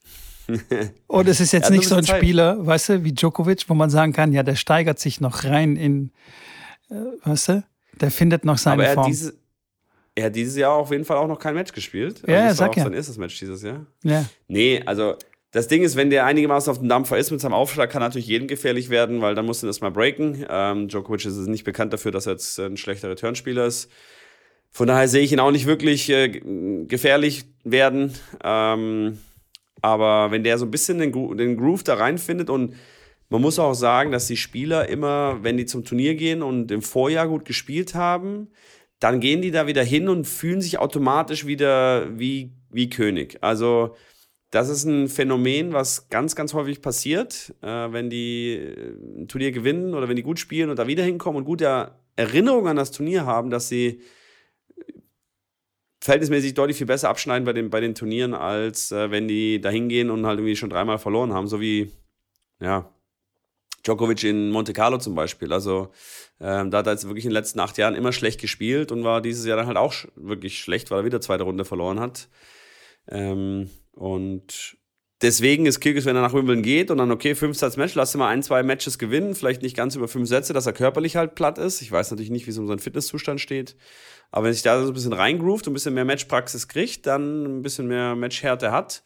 Und es ist jetzt nicht so ein Zeit. Spieler, weißt du, wie Djokovic, wo man sagen kann, ja, der steigert sich noch rein in, äh, weißt du, der findet noch seine Aber er Form. Hat diese, er hat dieses Jahr auf jeden Fall auch noch kein Match gespielt. Also ja, das sag war auch ja. sein erstes Match dieses Jahr. Ja. Nee, also das Ding ist, wenn der einigermaßen auf dem Dampfer ist mit seinem Aufschlag, kann natürlich jedem gefährlich werden, weil dann muss er erstmal breaken. Ähm, Djokovic ist nicht bekannt dafür, dass er jetzt ein schlechter Returnspieler ist. Von daher sehe ich ihn auch nicht wirklich äh, gefährlich werden. Ähm, aber wenn der so ein bisschen den, Gro den Groove da reinfindet und man muss auch sagen, dass die Spieler immer, wenn die zum Turnier gehen und im Vorjahr gut gespielt haben, dann gehen die da wieder hin und fühlen sich automatisch wieder wie, wie König. Also das ist ein Phänomen, was ganz, ganz häufig passiert, äh, wenn die äh, ein Turnier gewinnen oder wenn die gut spielen und da wieder hinkommen und gute Erinnerungen an das Turnier haben, dass sie verhältnismäßig deutlich viel besser abschneiden bei den, bei den Turnieren, als äh, wenn die da hingehen und halt irgendwie schon dreimal verloren haben, so wie, ja, Djokovic in Monte Carlo zum Beispiel. Also ähm, da hat er jetzt wirklich in den letzten acht Jahren immer schlecht gespielt und war dieses Jahr dann halt auch wirklich schlecht, weil er wieder zweite Runde verloren hat. Ähm, und deswegen ist Kyrgios, wenn er nach Wimbledon geht und dann, okay, fünf Satz Match, lass ihn mal ein, zwei Matches gewinnen, vielleicht nicht ganz über fünf Sätze, dass er körperlich halt platt ist. Ich weiß natürlich nicht, wie es um seinen Fitnesszustand steht. Aber wenn sich da so ein bisschen reingroovt und ein bisschen mehr Matchpraxis kriegt, dann ein bisschen mehr Matchhärte hat,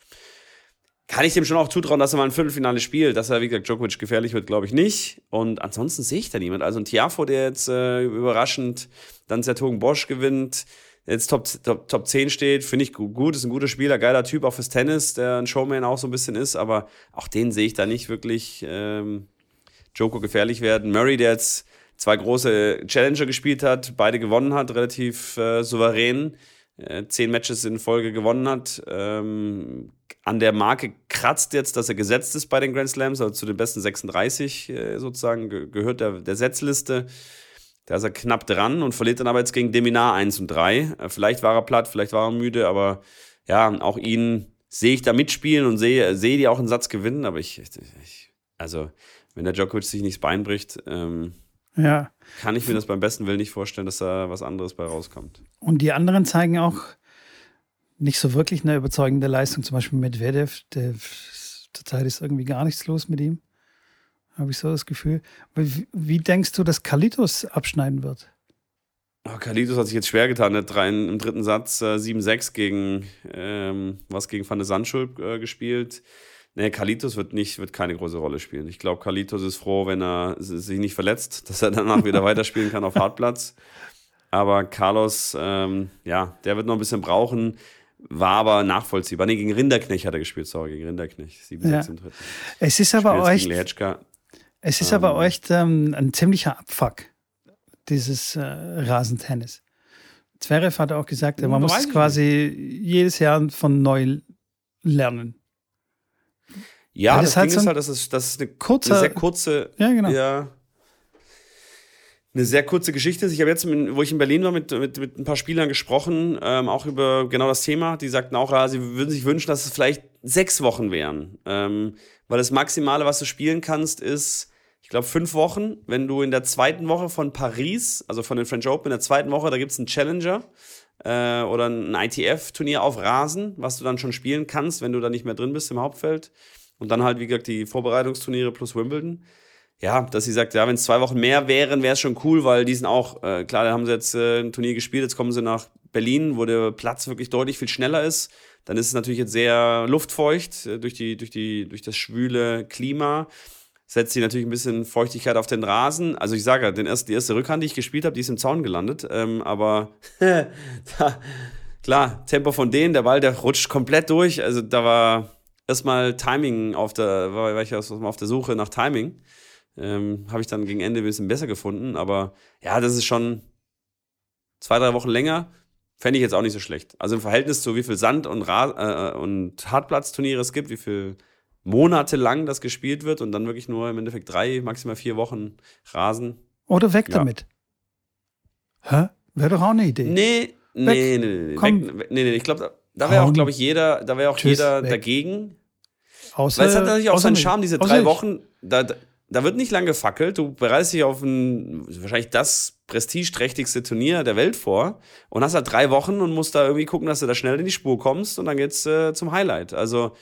kann ich dem schon auch zutrauen, dass er mal ein Viertelfinale spielt. Dass er, wie gesagt, Djokovic gefährlich wird, glaube ich nicht. Und ansonsten sehe ich da niemand. Also ein Tiafo, der jetzt äh, überraschend dann Zertogen Bosch gewinnt, jetzt Top, Top, Top 10 steht, finde ich gut, ist ein guter Spieler, geiler Typ, auch fürs Tennis, der ein Showman auch so ein bisschen ist, aber auch den sehe ich da nicht wirklich ähm, Joko gefährlich werden. Murray, der jetzt zwei große Challenger gespielt hat, beide gewonnen hat, relativ äh, souverän, äh, zehn Matches in Folge gewonnen hat. Ähm, an der Marke kratzt jetzt, dass er gesetzt ist bei den Grand Slams, also zu den besten 36 äh, sozusagen, ge gehört der, der Setzliste. Da ist er knapp dran und verliert dann aber jetzt gegen Deminar 1 und 3. Äh, vielleicht war er platt, vielleicht war er müde, aber ja, auch ihn sehe ich da mitspielen und sehe, sehe die auch einen Satz gewinnen, aber ich, ich also, wenn der Djokovic sich nicht das Bein bricht, ähm, Ja. Kann ich mir das beim besten Willen nicht vorstellen, dass da was anderes bei rauskommt. Und die anderen zeigen auch nicht so wirklich eine überzeugende Leistung. Zum Beispiel Medvedev, der zurzeit ist irgendwie gar nichts los mit ihm. Habe ich so das Gefühl. Wie, wie denkst du, dass Kalitos abschneiden wird? Oh, Kalitos hat sich jetzt schwer getan. Er hat drei, im dritten Satz äh, 7-6 gegen ähm, was gegen Van de Sandschulp äh, gespielt. Nee, Kalitos wird nicht, wird keine große Rolle spielen. Ich glaube, Kalitos ist froh, wenn er sich nicht verletzt, dass er danach wieder weiterspielen kann auf Hartplatz. Aber Carlos, ähm, ja, der wird noch ein bisschen brauchen. War aber nachvollziehbar. Nee, gegen Rinderknecht hat er gespielt, sorry, gegen Rinderknecht. 7-6 ja. im dritten. Es ist aber echt. Es ist ähm, aber echt ähm, ein ziemlicher Abfuck, dieses äh, Rasentennis. Zverev hat auch gesagt, man muss es quasi jedes Jahr von neu lernen. Ja, das, das Ding so ist halt, dass es, das ist eine, kurze, eine sehr kurze, ja, genau. ja, eine sehr kurze Geschichte. Ich habe jetzt, wo ich in Berlin war, mit, mit, mit ein paar Spielern gesprochen, ähm, auch über genau das Thema. Die sagten auch, ja, sie würden sich wünschen, dass es vielleicht sechs Wochen wären. Ähm, weil das Maximale, was du spielen kannst, ist, glaube, fünf Wochen. Wenn du in der zweiten Woche von Paris, also von den French Open, in der zweiten Woche, da gibt es einen Challenger äh, oder ein ITF-Turnier auf Rasen, was du dann schon spielen kannst, wenn du da nicht mehr drin bist im Hauptfeld. Und dann halt, wie gesagt, die Vorbereitungsturniere plus Wimbledon ja, dass sie sagt, ja, wenn es zwei Wochen mehr wären, wäre es schon cool, weil die sind auch, äh, klar, da haben sie jetzt äh, ein Turnier gespielt, jetzt kommen sie nach Berlin, wo der Platz wirklich deutlich viel schneller ist. Dann ist es natürlich jetzt sehr luftfeucht äh, durch, die, durch, die, durch das schwüle Klima. Setzt sie natürlich ein bisschen Feuchtigkeit auf den Rasen. Also ich sage, den erst, die erste Rückhand, die ich gespielt habe, die ist im Zaun gelandet. Ähm, aber da, klar, Tempo von denen, der Ball, der rutscht komplett durch. Also da war erstmal Timing auf der, war ich erstmal auf der Suche nach Timing. Ähm, Habe ich dann gegen Ende ein bisschen besser gefunden. Aber ja, das ist schon zwei, drei Wochen länger. Fände ich jetzt auch nicht so schlecht. Also im Verhältnis zu wie viel Sand- und, Ra äh, und Hartplatzturniere es gibt, wie viel Monate lang das gespielt wird und dann wirklich nur im Endeffekt drei, maximal vier Wochen Rasen. Oder weg ja. damit. Hä? Wäre doch auch eine Idee. Nee, nee, nee, nee, Komm. Weg, nee, nee, ich glaube, da, wäre auch, glaube ich, jeder, da wäre auch Tschüss, jeder weg. dagegen. Außer, Weil es hat natürlich auch seinen Charme, diese drei Wochen. Da, da wird nicht lange gefackelt. Du bereitest dich auf ein, wahrscheinlich das prestigeträchtigste Turnier der Welt vor und hast halt drei Wochen und musst da irgendwie gucken, dass du da schnell in die Spur kommst und dann geht's äh, zum Highlight. Also,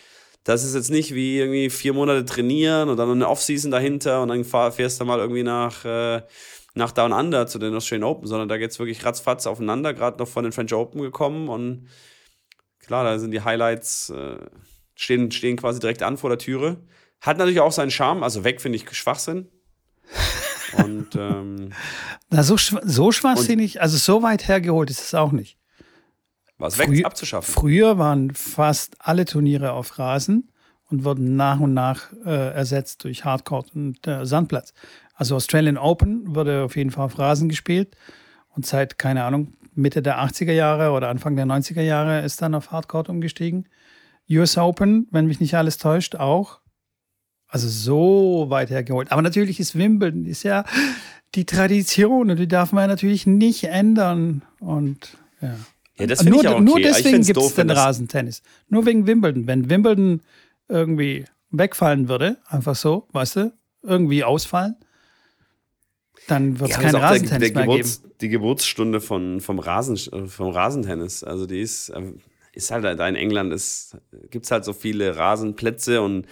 das ist jetzt nicht wie irgendwie vier Monate trainieren und dann eine Offseason dahinter und dann fahr, fährst du mal irgendwie nach, äh, nach Down Under zu den Australian Open, sondern da geht's wirklich ratzfatz aufeinander, gerade noch von den French Open gekommen und klar, da sind die Highlights, äh, stehen, stehen quasi direkt an vor der Türe. Hat natürlich auch seinen Charme, also weg finde ich Schwachsinn. Und ähm, Na, so, so schwachsinnig, also so weit hergeholt ist es auch nicht. Was weg Frü abzuschaffen. Früher waren fast alle Turniere auf Rasen und wurden nach und nach äh, ersetzt durch Hardcourt und äh, Sandplatz. Also Australian Open wurde auf jeden Fall auf Rasen gespielt und seit, keine Ahnung, Mitte der 80er Jahre oder Anfang der 90er Jahre ist dann auf Hardcourt umgestiegen. US Open, wenn mich nicht alles täuscht, auch. Also so weit hergeholt. Aber natürlich ist Wimbledon ist ja die Tradition und die darf man natürlich nicht ändern. Und ja. Ja, das nur, ich auch okay. nur deswegen gibt es den Rasentennis. Nur wegen Wimbledon. Wenn Wimbledon irgendwie wegfallen würde, einfach so, weißt du, irgendwie ausfallen, dann wird es ja, kein Rasentennis der, der mehr Geburts, geben. Die Geburtsstunde von, vom, Rasen, vom Rasentennis, also die ist, äh, ist halt da in England, gibt es halt so viele Rasenplätze und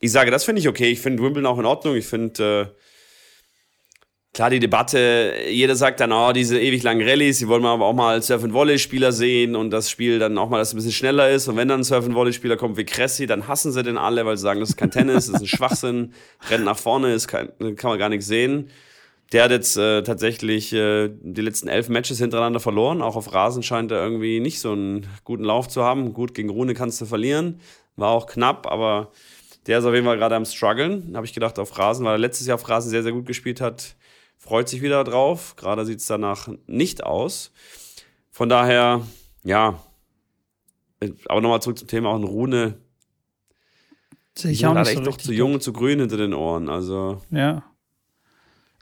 ich sage, das finde ich okay. Ich finde Wimbledon auch in Ordnung. Ich finde, äh, klar, die Debatte, jeder sagt dann, oh, diese ewig langen Rallyes, die wollen wir aber auch mal als Surf-and-Volley-Spieler sehen und das Spiel dann auch mal, dass es ein bisschen schneller ist. Und wenn dann ein Surf-and-Volley-Spieler kommt wie Cressy, dann hassen sie den alle, weil sie sagen, das ist kein Tennis, das ist ein Schwachsinn, rennt nach vorne, ist kein, kann man gar nichts sehen. Der hat jetzt äh, tatsächlich äh, die letzten elf Matches hintereinander verloren. Auch auf Rasen scheint er irgendwie nicht so einen guten Lauf zu haben. Gut, gegen Rune kannst du verlieren. War auch knapp, aber der ist auf jeden Fall gerade am struggeln. Habe ich gedacht, auf Rasen, weil er letztes Jahr auf Rasen sehr, sehr gut gespielt hat. Freut sich wieder drauf. Gerade sieht es danach nicht aus. Von daher, ja. Aber nochmal zurück zum Thema auch ein Rune. Sehe ich auch nicht echt so doch zu jung und zu grün hinter den Ohren. Also. Ja.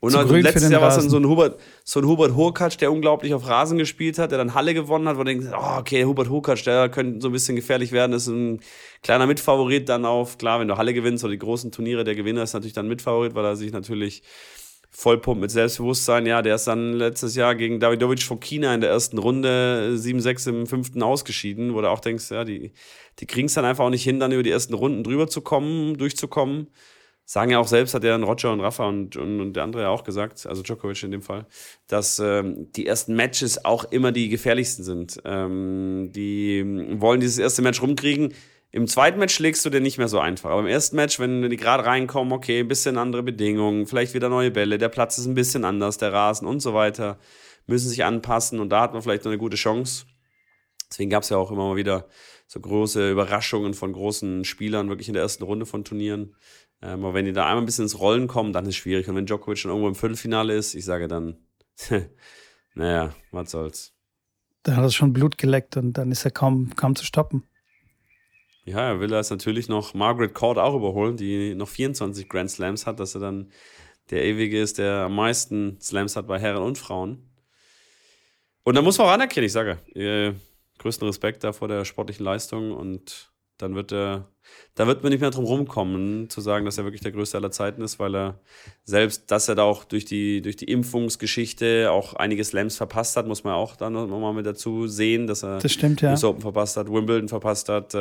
Und also letztes Jahr war es dann so ein Hubert, so ein Hubert Hurkacz, der unglaublich auf Rasen gespielt hat, der dann Halle gewonnen hat, wo du denkst, oh, okay, Hubert Hurkacz, der könnte so ein bisschen gefährlich werden, ist ein kleiner Mitfavorit dann auf, klar, wenn du Halle gewinnst oder die großen Turniere, der Gewinner ist natürlich dann Mitfavorit, weil er sich natürlich vollpumpt mit Selbstbewusstsein. Ja, der ist dann letztes Jahr gegen Davidovic von China in der ersten Runde 7-6 im fünften ausgeschieden, wo du auch denkst, ja, die, die kriegen es dann einfach auch nicht hin, dann über die ersten Runden drüber zu kommen, durchzukommen. Sagen ja auch selbst, hat ja dann Roger und Rafa und, und, und der andere ja auch gesagt, also Djokovic in dem Fall, dass ähm, die ersten Matches auch immer die gefährlichsten sind. Ähm, die wollen dieses erste Match rumkriegen im zweiten Match schlägst du dir nicht mehr so einfach. Aber im ersten Match, wenn die gerade reinkommen, okay, ein bisschen andere Bedingungen, vielleicht wieder neue Bälle, der Platz ist ein bisschen anders, der Rasen und so weiter, müssen sich anpassen und da hat man vielleicht noch eine gute Chance. Deswegen gab es ja auch immer mal wieder so große Überraschungen von großen Spielern, wirklich in der ersten Runde von Turnieren. Ähm, aber wenn die da einmal ein bisschen ins Rollen kommen, dann ist es schwierig. Und wenn Djokovic schon irgendwo im Viertelfinale ist, ich sage dann, naja, was soll's. Da hat er schon Blut geleckt und dann ist er kaum, kaum zu stoppen. Ja, er will jetzt natürlich noch Margaret Court auch überholen, die noch 24 Grand Slams hat, dass er dann der ewige ist, der am meisten Slams hat bei Herren und Frauen. Und da muss man auch anerkennen, ich sage, äh, größten Respekt da vor der sportlichen Leistung und dann wird er, da wird man nicht mehr drum rumkommen, zu sagen, dass er wirklich der größte aller Zeiten ist, weil er selbst, dass er da auch durch die, durch die Impfungsgeschichte auch einige Slams verpasst hat, muss man auch dann nochmal mit dazu sehen, dass er das stimmt, ja. US Open verpasst hat, Wimbledon verpasst hat, äh,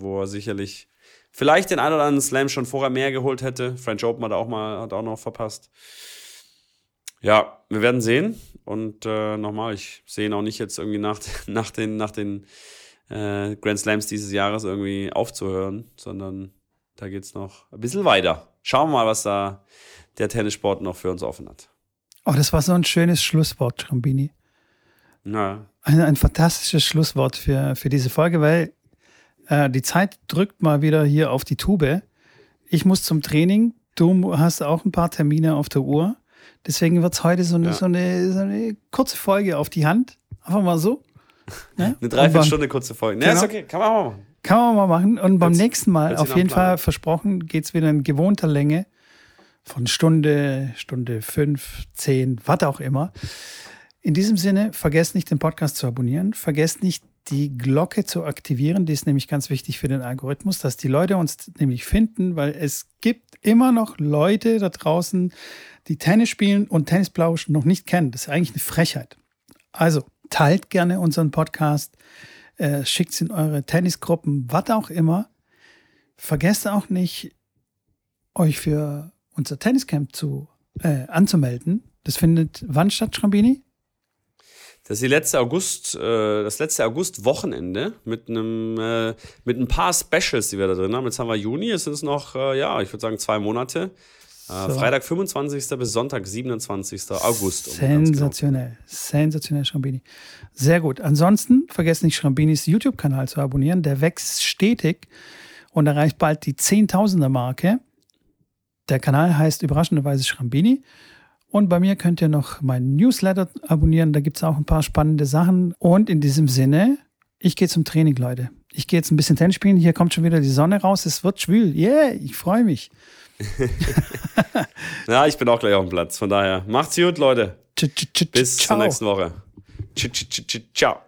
wo er sicherlich vielleicht den einen oder anderen Slam schon vorher mehr geholt hätte. French Open hat er auch mal, hat auch noch verpasst. Ja, wir werden sehen. Und äh, nochmal, ich sehe ihn auch nicht jetzt irgendwie nach, nach den, nach den äh, Grand Slams dieses Jahres irgendwie aufzuhören, sondern da geht es noch ein bisschen weiter. Schauen wir mal, was da der Tennissport noch für uns offen hat. Oh, das war so ein schönes Schlusswort, Schrambini. Ja. Ein, ein fantastisches Schlusswort für, für diese Folge, weil äh, die Zeit drückt mal wieder hier auf die Tube. Ich muss zum Training. Du hast auch ein paar Termine auf der Uhr. Deswegen wird es heute so eine, ja. so, eine, so eine kurze Folge auf die Hand. Einfach mal so. Ne? Eine Dreiviertelstunde kurze Folge. Ja, genau. ist okay. Kann man mal machen. Kann man mal machen. Und beim jetzt, nächsten Mal, auf jeden Fall versprochen, geht es wieder in gewohnter Länge von Stunde, Stunde fünf, zehn, was auch immer. In diesem Sinne, vergesst nicht, den Podcast zu abonnieren. Vergesst nicht, die Glocke zu aktivieren. Die ist nämlich ganz wichtig für den Algorithmus, dass die Leute uns nämlich finden, weil es gibt immer noch Leute da draußen, die Tennis spielen und Tennisblausch noch nicht kennen. Das ist eigentlich eine Frechheit. Also, teilt gerne unseren Podcast, äh, schickt es in eure Tennisgruppen, was auch immer. Vergesst auch nicht, euch für unser Tenniscamp zu, äh, anzumelden. Das findet wann statt, Schrambini? Das ist die letzte August, äh, das letzte August-Wochenende mit äh, mit ein paar Specials, die wir da drin haben. Jetzt haben wir Juni, es sind noch, äh, ja, ich würde sagen zwei Monate. Äh, so. Freitag 25. bis Sonntag 27. August. Um Sensationell. Genau Sensationell, Schrambini. Sehr gut. Ansonsten vergesst nicht, Schrambinis YouTube-Kanal zu abonnieren. Der wächst stetig und erreicht bald die Zehntausender-Marke. Der Kanal heißt überraschenderweise Schrambini. Und bei mir könnt ihr noch meinen Newsletter abonnieren. Da gibt es auch ein paar spannende Sachen. Und in diesem Sinne, ich gehe zum Training, Leute. Ich gehe jetzt ein bisschen Tennis spielen. Hier kommt schon wieder die Sonne raus. Es wird schwül. Yeah, ich freue mich. ja, ich bin auch gleich auf dem Platz. Von daher, macht's gut, Leute. Bis zur nächsten Woche. Ciao.